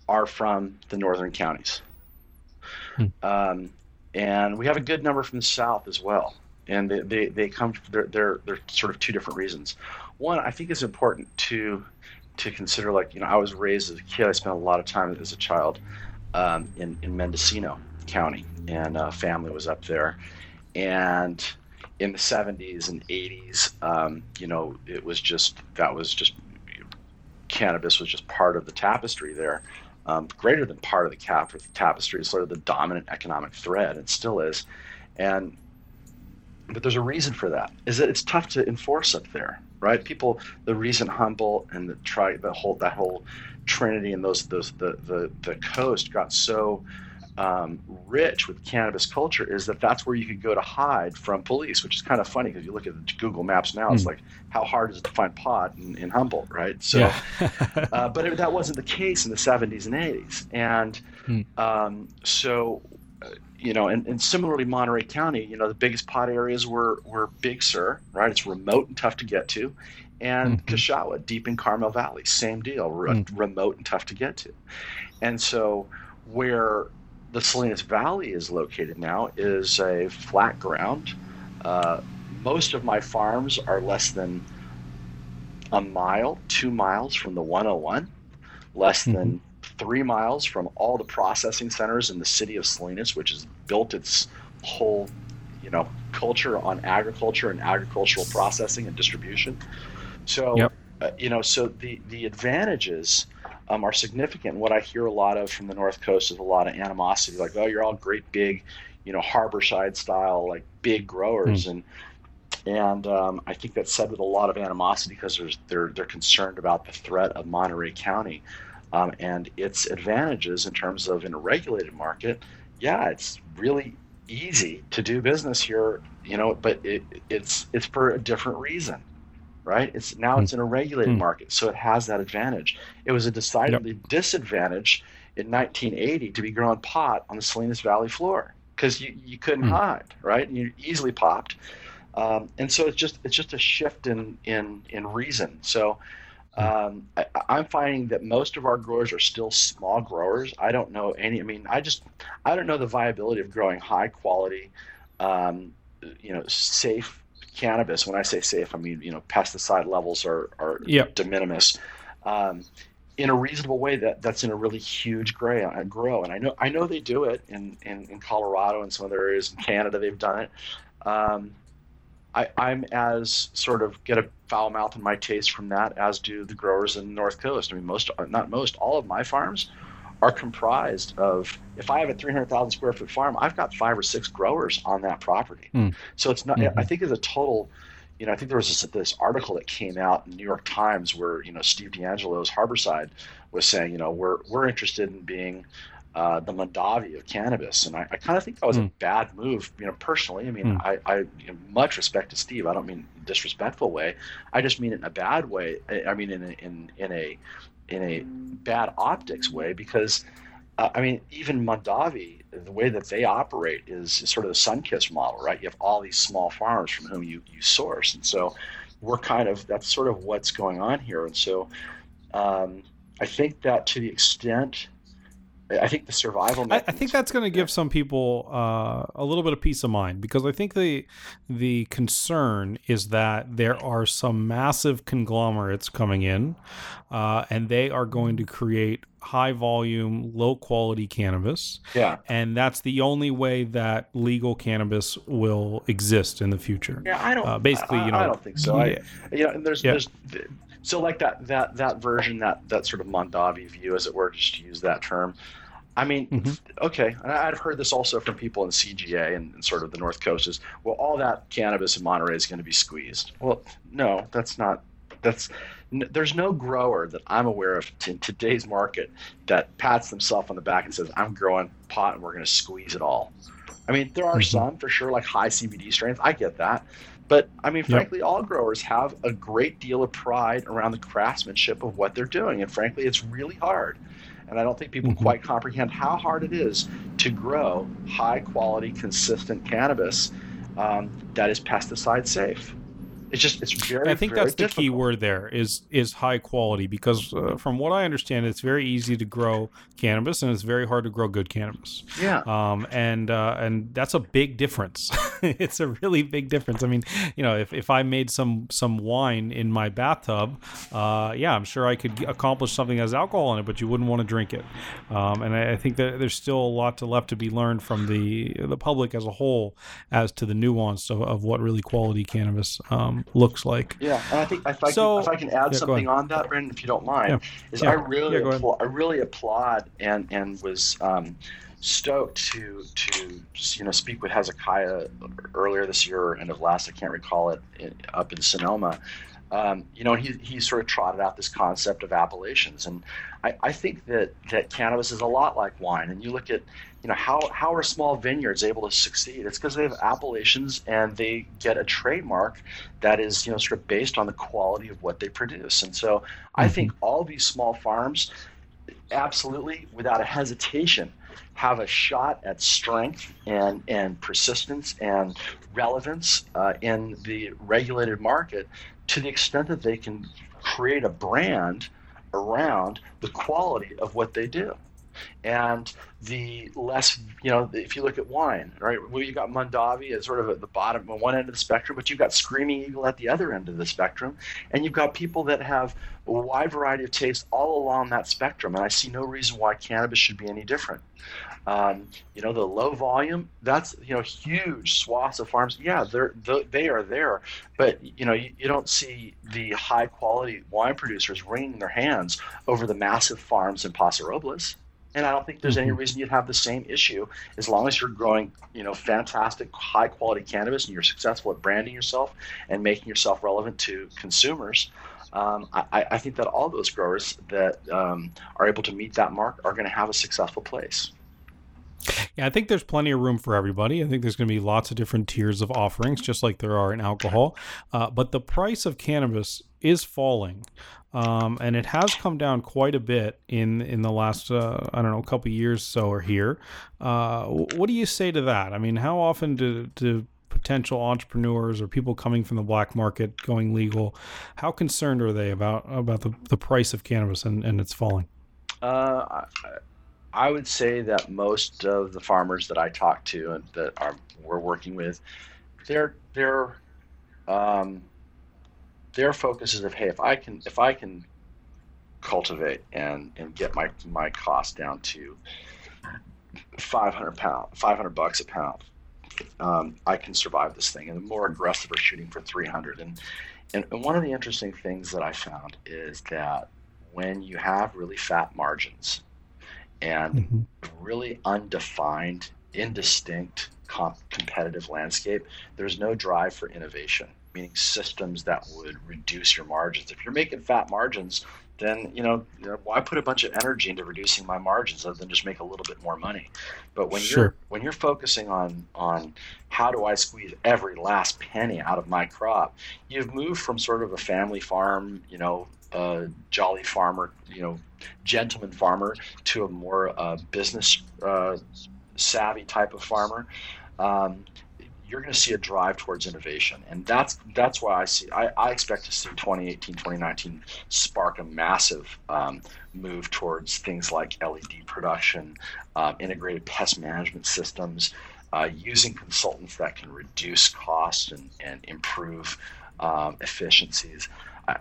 are from the northern counties, hmm. um, and we have a good number from the south as well. And they, they, they come they're, they're they're sort of two different reasons. One, I think it's important to to consider like you know I was raised as a kid. I spent a lot of time as a child um, in in Mendocino County, and uh, family was up there, and in the 70s and 80s, um, you know, it was just that was just cannabis was just part of the tapestry there, um, greater than part of the cap the tapestry, sort of the dominant economic thread, and still is, and but there's a reason for that is that it's tough to enforce up there right? People, the reason Humboldt and the try the whole that whole Trinity and those those the the, the coast got so um, rich with cannabis culture is that that's where you could go to hide from police, which is kind of funny because you look at Google Maps now, it's mm. like how hard is it to find pot in, in Humboldt, right? So, yeah. uh, but it, that wasn't the case in the 70s and 80s, and mm. um, so you know, and, and similarly, Monterey County, you know, the biggest pot areas were, were Big Sur, right? It's remote and tough to get to. And mm-hmm. Cachagua, deep in Carmel Valley, same deal, re- mm-hmm. remote and tough to get to. And so, where the Salinas Valley is located now is a flat ground. Uh, most of my farms are less than a mile, two miles from the 101, less mm-hmm. than three miles from all the processing centers in the city of Salinas, which has built its whole, you know, culture on agriculture and agricultural processing and distribution. So, yep. uh, you know, so the the advantages um, are significant. What I hear a lot of from the North Coast is a lot of animosity, like, oh, you're all great big, you know, harborside style, like big growers, mm. and and um, I think that's said with a lot of animosity because they're they're concerned about the threat of Monterey County um, and its advantages in terms of in a regulated market. Yeah, it's really easy to do business here, you know, but it, it's it's for a different reason, right? It's now it's in a regulated mm. market, so it has that advantage. It was a decidedly yep. disadvantage in 1980 to be growing pot on the Salinas Valley floor because you, you couldn't mm. hide, right? And you easily popped. Um, and so it's just it's just a shift in in in reason. So um, I, I'm finding that most of our growers are still small growers. I don't know any. I mean, I just I don't know the viability of growing high quality, um, you know, safe cannabis. When I say safe, I mean you know pesticide levels are are Yep. de minimis. Um, in a reasonable way that that's in a really huge gray, uh, grow and I know I know they do it in, in, in Colorado and some other areas in Canada they've done it um, I, I'm as sort of get a foul mouth in my taste from that as do the growers in the North Coast. I mean, most, not most, all of my farms are comprised of. If I have a 300,000 square foot farm, I've got five or six growers on that property. Hmm. So it's not. Mhm. I think as a total, you know, I think there was this, this article that came out in the New York Times where you know Steve DeAngelo's Harborside was saying, you know, we're we're interested in being uh, the Mondavi of cannabis, and I, I kind of think that was a Mm. bad move. You know, personally, I mean, Mm. I, I you know, much respect to Steve. I don't mean in a disrespectful way. I just mean it in a bad way. I I mean, in a, in in a in a bad optics way because. Uh, I mean, even Mondavi, the way that they operate is, is sort of the Sunkist model, right? You have all these small farmers from whom you, you source. And so we're kind of, that's sort of what's going on here. And so um, I think that to the extent, I think the survival. I, I think that's going to give some people uh, a little bit of peace of mind because I think the the concern is that there are some massive conglomerates coming in, uh, and they are going to create high volume, low quality cannabis, yeah. and that's the only way that legal cannabis will exist in the future. Yeah, I don't. Uh, basically, I, you know, I don't think so. I, you know, and there's, Yeah. there's, so like that, that, that version, that, that sort of Mondavi view, as it were, just to use that term. I mean, Mhm. okay, and I've heard this also from people in CGA and, and sort of the North Coast is, well, all that cannabis in Monterey is going to be squeezed. Well, no, that's not. That's n- there's no grower that I'm aware of in today's market that pats themselves on the back and says, "I'm growing pot and we're going to squeeze it all." I mean, there are Mhm. some for sure, like high CBD strains. I get that. But I mean, Yep. frankly, all growers have a great deal of pride around the craftsmanship of what they're doing. And frankly, it's really hard. And I don't think people Mhm. quite comprehend how hard it is to grow high quality, consistent cannabis um, that is pesticide safe. It's just, it's very, I think very that's the key word there is is high quality because uh, from what I understand, it's very easy to grow cannabis and it's very hard to grow good cannabis. Yeah. Um, and uh, and that's a big difference. it's a really big difference. I mean, you know, if, if I made some some wine in my bathtub, uh, yeah, I'm sure I could accomplish something that has alcohol in it, but you wouldn't want to drink it. Um, and I, I think that there's still a lot to left to be learned from the the public as a whole as to the nuance of, of what really quality cannabis um, looks like. Yeah, and I think if I, So- can, if I can add Yeah, something ahead. on that, Brendan, if you don't mind, Yeah. is Yeah. I really I really applaud and and was um, stoked to to you know speak with Hezekiah earlier this year, end of last, I can't recall it, up in Sonoma. Um, you know, he, he sort of trotted out this concept of appellations, and I, I think that, that cannabis is a lot like wine. And you look at, you know, how, how are small vineyards able to succeed? It's because they have appellations and they get a trademark that is, you know, sort of based on the quality of what they produce. And so I Mhm. think all these small farms, absolutely, without a hesitation, have a shot at strength and, and persistence and relevance uh, in the regulated market to the extent that they can create a brand around the quality of what they do. And the less, you know, if you look at wine, right, well, you got Mondavi as sort of at the bottom, on one end of the spectrum, but you've got Screaming Eagle at the other end of the spectrum, and you've got people that have a wide variety of tastes all along that spectrum. And I see no reason why cannabis should be any different. Um, you know, the low volume, that's, you know, huge swaths of farms. Yeah, they're, they are there, but, you know, you, you don't see the high quality wine producers wringing their hands over the massive farms in Paso Robles. And I don't think there's any Mhm. reason you'd have the same issue as long as you're growing, you know, fantastic, high quality cannabis and you're successful at branding yourself and making yourself relevant to consumers. Um, I, I think that all those growers that um, are able to meet that mark are going to have a successful place. Yeah, I think there's plenty of room for everybody. I think there's going to be lots of different tiers of offerings, just like there are in alcohol. Uh, but the price of cannabis is falling, um, and it has come down quite a bit in in the last uh, I don't know couple years so or here. Uh, what do you say to that? I mean, how often do do potential entrepreneurs or people coming from the black market going legal, how concerned are they about about the, the price of cannabis and, and its falling? Uh, I, would say that most of the farmers that I talk to and that are we're working with, their their um, their focus is of hey, if I can if I can cultivate and and get my my cost down to 500 pound 500 bucks a pound um, i can survive this thing. And the more aggressive are shooting for 300 and, and and one of the interesting things that i found is that when you have really fat margins and mm-hmm. really undefined indistinct comp- competitive landscape there's no drive for innovation meaning systems that would reduce your margins if you're making fat margins then you know, why put a bunch of energy into reducing my margins other than just make a little bit more money? But when sure. you're when you're focusing on on how do I squeeze every last penny out of my crop, you've moved from sort of a family farm, you know, a jolly farmer, you know, gentleman farmer to a more uh, business uh, savvy type of farmer. Um, you're going to see a drive towards innovation. And that's that's why i see i, I expect to see 2018 2019 spark a massive um, move towards things like led production uh, integrated pest management systems uh, using consultants that can reduce costs and, and improve um, efficiencies. Uh,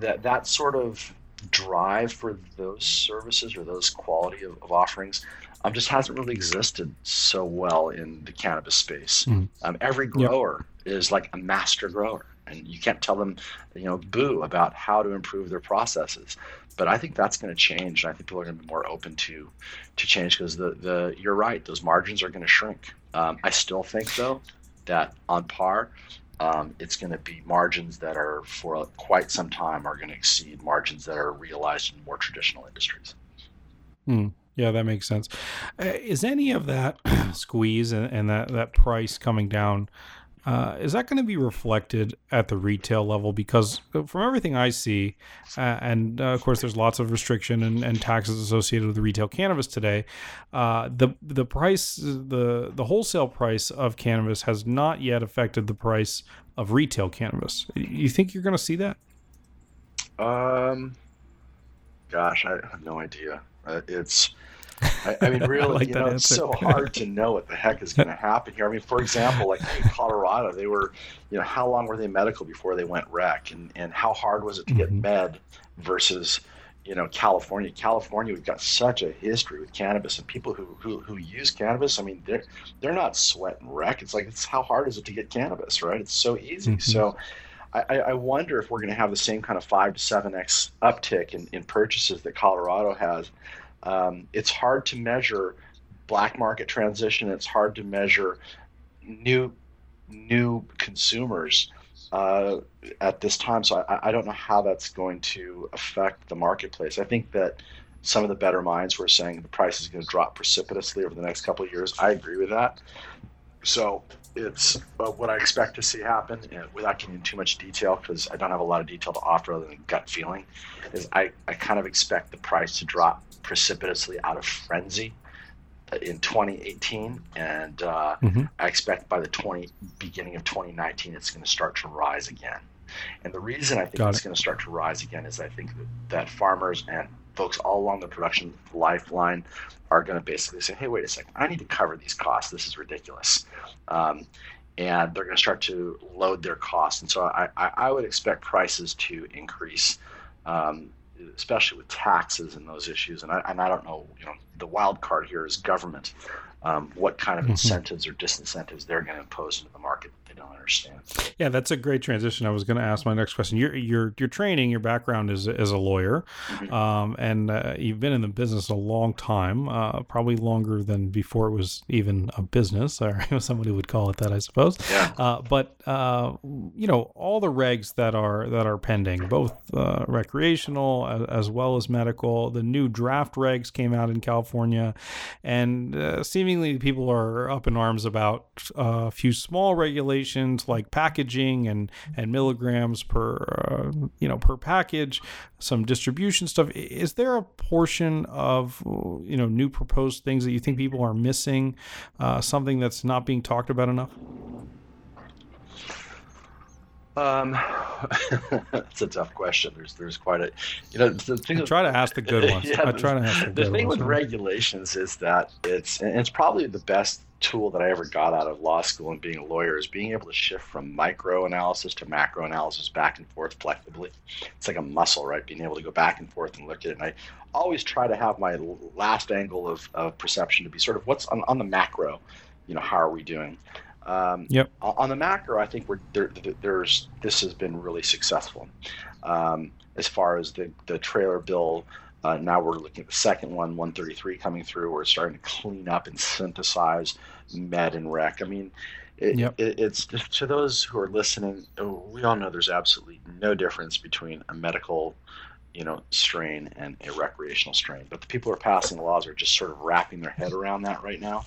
that that sort of drive for those services or those quality of, of offerings um, just hasn't really existed so well in the cannabis space. Mm. Um, every grower yep. is like a master grower, and you can't tell them, you know, boo about how to improve their processes. But I think that's going to change, and I think people are going to be more open to to change because the the you're right, those margins are going to shrink. Um, I still think though that on par, um, it's going to be margins that are for quite some time are going to exceed margins that are realized in more traditional industries. Hmm. Yeah, that makes sense. Uh, is any of that squeeze and, and, that, that price coming down? Uh, is that going to be reflected at the retail level? Because uh, from everything I see, uh, and uh, of course, there's lots of restriction and, and, taxes associated with retail cannabis today. Uh, the the price, the the wholesale price of cannabis has not yet affected the price of retail cannabis. You think you're going to see that? Um, gosh, I have no idea. It's I, I mean, really, like you know, it's so hard to know what the heck is going to happen here. I mean, for example, like in Colorado, they were, you know, how long were they medical before they went rec, and and how hard was it to get mm-hmm. med versus, you know, California. California, we've got such a history with cannabis, and people who who, who use cannabis. I mean, they're they're not sweating rec. It's like it's how hard is it to get cannabis, right? It's so easy. Mm-hmm. So. I, I, wonder if we're going to have the same kind of five to seven x uptick in, in purchases that Colorado has um, it's hard to measure black market transition. It's hard to measure new new consumers uh, at this time. So I, I, don't know how that's going to affect the marketplace. I think that some of the better minds were saying the price is going to drop precipitously over the next couple of years. I agree with that. So it's uh, what I expect to see happen, and without getting into too much detail, because I don't have a lot of detail to offer other than gut feeling, is I, I kind of expect the price to drop precipitously out of frenzy in 2018, and uh, mm-hmm. I expect by the 20 beginning of 2019, it's going to start to rise again. And the reason I think Got it's it. going to start to rise again is I think that, that farmers and folks all along the production lifeline are going to basically say, hey, wait a second, I need to cover these costs. This is ridiculous. Um, and they're going to start to load their costs. And so I, I, would expect prices to increase um, especially with taxes and those issues. And I, and I don't know, you know, the wild card here is government. Um, what kind of mm-hmm. incentives or disincentives they're going to impose into the market understand. Yeah, that's a great transition. I was going to ask my next question. Your your your training, your background is as a lawyer, mm-hmm. um, and uh, you've been in the business a long time, uh, probably longer than before it was even a business, or somebody would call it that, I suppose. Yeah. Uh, but uh, you know, all the regs that are that are pending, both uh, recreational as, as, well as medical. The new draft regs came out in California, and uh, seemingly people are up in arms about a few small regulations like packaging and and milligrams per uh, you know per package, some distribution stuff. Is there a portion of you know new proposed things that you think people are missing? Uh, something that's not being talked about enough? Um, that's a tough question. There's there's quite a you know the thing. I try to ask the good ones. yeah, I try to ask the, the thing ones. with regulations is that it's and it's probably the best tool that I ever got out of law school and being a lawyer is being able to shift from micro analysis to macro analysis back and forth flexibly. It's like a muscle, right? Being able to go back and forth and look at it. And I always try to have my last angle of, of perception to be sort of what's on, on the macro, you know, how are we doing? Um, yep. On the macro, I think we're there, there's this has been really successful. Um, as far as the the trailer bill, uh, now we're looking at the second one, 133 coming through. We're starting to clean up and synthesize med and rec. I mean, it, yep. it, it's to those who are listening. Oh, we all know there's absolutely no difference between a medical you know strain and a recreational strain but the people who are passing the laws are just sort of wrapping their head around that right now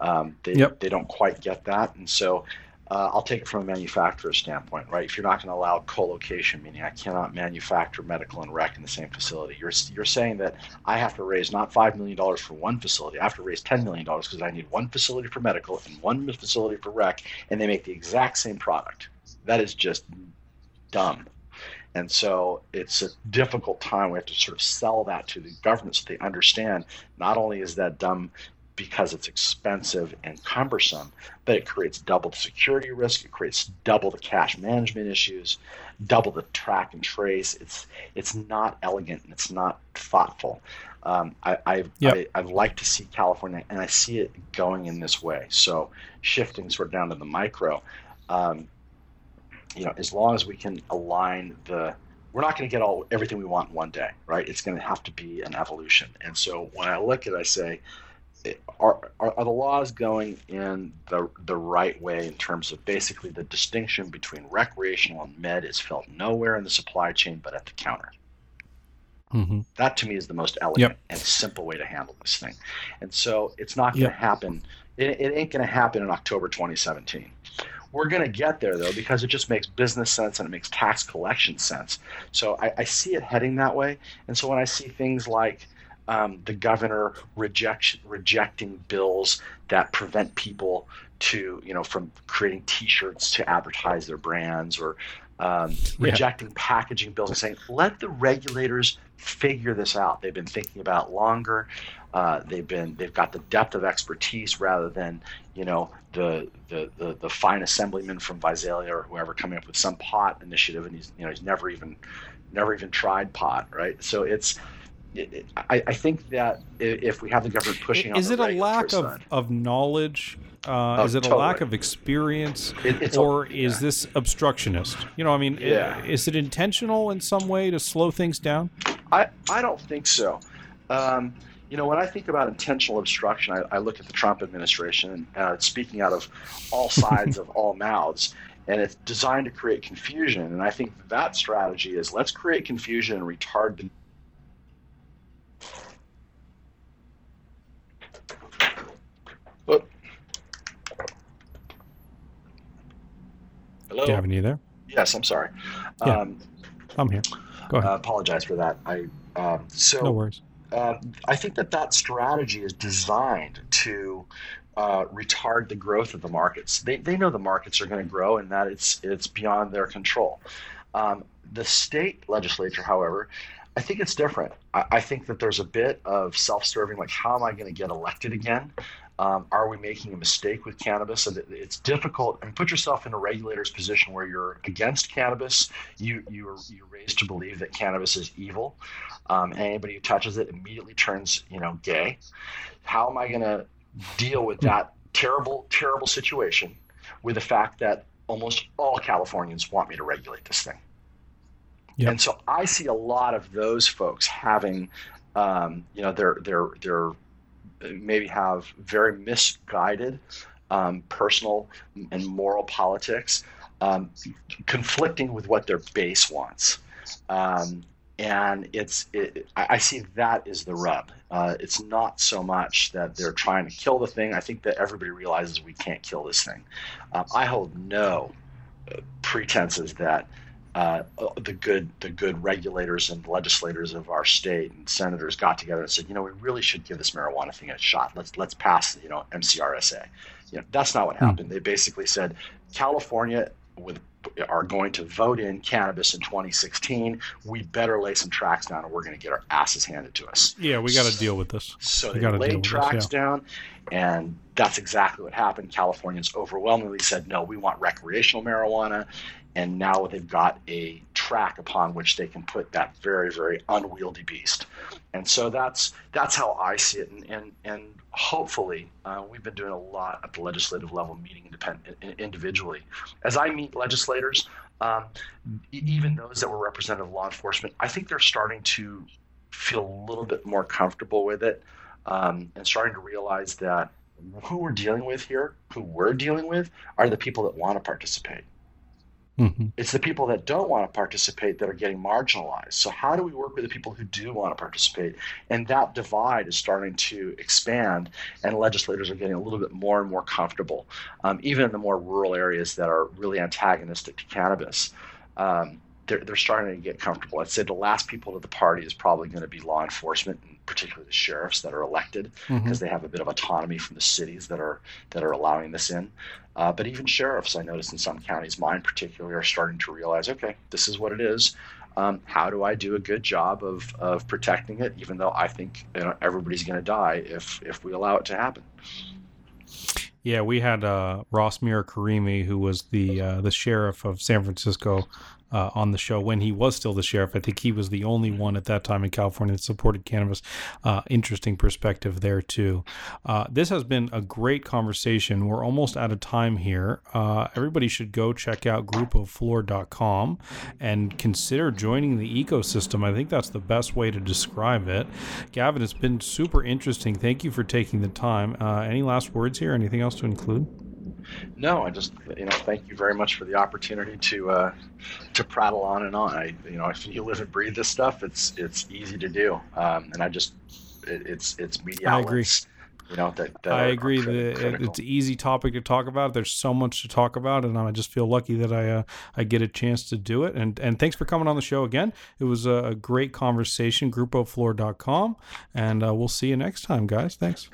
um, they, yep. they don't quite get that. And so uh, I'll take it from a manufacturer's standpoint, right? If you're not going to allow co-location, meaning I cannot manufacture medical and rec in the same facility, you're you're saying that I have to raise not five million dollars for one facility, I have to raise ten million dollars because I need one facility for medical and one facility for rec, and they make the exact same product. That is just dumb. And so it's a difficult time. We have to sort of sell that to the government so they understand not only is that dumb because it's expensive and cumbersome, but it creates double the security risk, it creates double the cash management issues, double the track and trace. It's it's not elegant and it's not thoughtful. Um, I, I, yep. I, would like to see California, and I see it going in this way. So shifting sort of down to the micro, um, you know, as long as we can align the we're not going to get all everything we want in one day, right? It's going to have to be an evolution. And so when I look at it, I say, are, are, are, the laws going in the, the right way in terms of basically the distinction between recreational and med is felt nowhere in the supply chain but at the counter? Mm-hmm. That to me is the most elegant yep. and simple way to handle this thing. And so it's not going to yep. happen. It, it ain't going to happen in October 2017. We're going to get there though because it just makes business sense and it makes tax collection sense. So I, I see it heading that way. And so when I see things like um, the governor reject, rejecting bills that prevent people to you know from creating T-shirts to advertise their brands or um, rejecting yeah. packaging bills and saying let the regulators figure this out. They've been thinking about longer. Uh, they've been they've got the depth of expertise rather than you know the the the, the fine assemblyman from Visalia or whoever coming up with some pot initiative and he's you know he's never even never even tried pot right. So it's I, I, think that if we have the government pushing, on is it a lack of, side, of knowledge? Uh, oh, is it totally. a lack of experience, it, or a, is yeah. this obstructionist? You know, I mean, yeah. is it intentional in some way to slow things down? I, I don't think so. Um, you know, when I think about intentional obstruction, I, I look at the Trump administration, uh, speaking out of all sides of all mouths, and it's designed to create confusion. And I think that strategy is let's create confusion and retard the Hello. Gavin, you have any there? Yes, I'm sorry. Yeah, um, I'm here. Go ahead. Uh, apologize for that. I um, so no worries. Uh, I think that that strategy is designed to uh, retard the growth of the markets. They, they know the markets are going to grow and that it's it's beyond their control. Um, the state legislature, however, I think it's different. I, I, think that there's a bit of self-serving, like how am I going to get elected again? Um, are we making a mistake with cannabis? And it's difficult. And put yourself in a regulator's position where you're against cannabis. You you're you're raised to believe that cannabis is evil. Um, and anybody who touches it immediately turns you know gay. How am I going to deal with that terrible terrible situation with the fact that almost all Californians want me to regulate this thing? Yep. And so I see a lot of those folks having, um, you know, their their their maybe have very misguided um, personal and moral politics um, conflicting with what their base wants. Um, and it's it, I see that is the rub. Uh, it's not so much that they're trying to kill the thing. I think that everybody realizes we can't kill this thing. Uh, I hold no uh, pretenses that uh, the good the good regulators and legislators of our state and senators got together and said, you know, we really should give this marijuana thing a shot. Let's let's pass, you know, MCRSA. You know, that's not what happened. They basically said California with are going to vote in cannabis in 2016, we better lay some tracks down, or we're going to get our asses handed to us. Yeah, we got to deal with this. So we they laid tracks this, yeah. down, and that's exactly what happened. Californians overwhelmingly said, no, we want recreational marijuana. And now they've got a track upon which they can put that very, very unwieldy beast. And so that's that's how I see it. And and, and hopefully, uh, we've been doing a lot at the legislative level, meeting independent, individually. As I meet legislators, um, even those that were representative law enforcement, I think they're starting to feel a little bit more comfortable with it um, and starting to realize that who we're dealing with here, who we're dealing with, are the people that want to participate. Mm-hmm. It's the people that don't want to participate that are getting marginalized. So, how do we work with the people who do want to participate? And that divide is starting to expand, and legislators are getting a little bit more and more comfortable, um, even in the more rural areas that are really antagonistic to cannabis. Um, they're, they're starting to get comfortable. I'd say the last people to the party is probably going to be law enforcement and particularly the sheriffs that are elected because mm-hmm. they have a bit of autonomy from the cities that are that are allowing this in. Uh, but even sheriffs, I noticed in some counties, mine particularly, are starting to realize, okay, this is what it is. Um, how do I do a good job of, of protecting it, even though I think you know, everybody's going to die if if we allow it to happen. Yeah, we had uh, Ross Mirkarimi, who was the uh, the sheriff of San Francisco, uh, on the show when he was still the sheriff. I think he was the only one at that time in California that supported cannabis. Uh, interesting perspective there, too. Uh, this has been a great conversation. We're almost out of time here. Uh, everybody should go check out grupoflor.com and consider joining the ecosystem. I think that's the best way to describe it. Gavin, it's been super interesting. Thank you for taking the time. Uh, any last words here? Anything else to include? No, I just you know thank you very much for the opportunity to uh, to prattle on and on. I you know if you live and breathe this stuff, it's it's easy to do, um, and I just it, it's it's media I. Agree. You know, that, that I agree that it's an easy topic to talk about. There's so much to talk about, and I just feel lucky that I uh, I get a chance to do it. And and thanks for coming on the show again. It was a great conversation. GrupoFlor.com, and uh, we'll see you next time, guys. Thanks.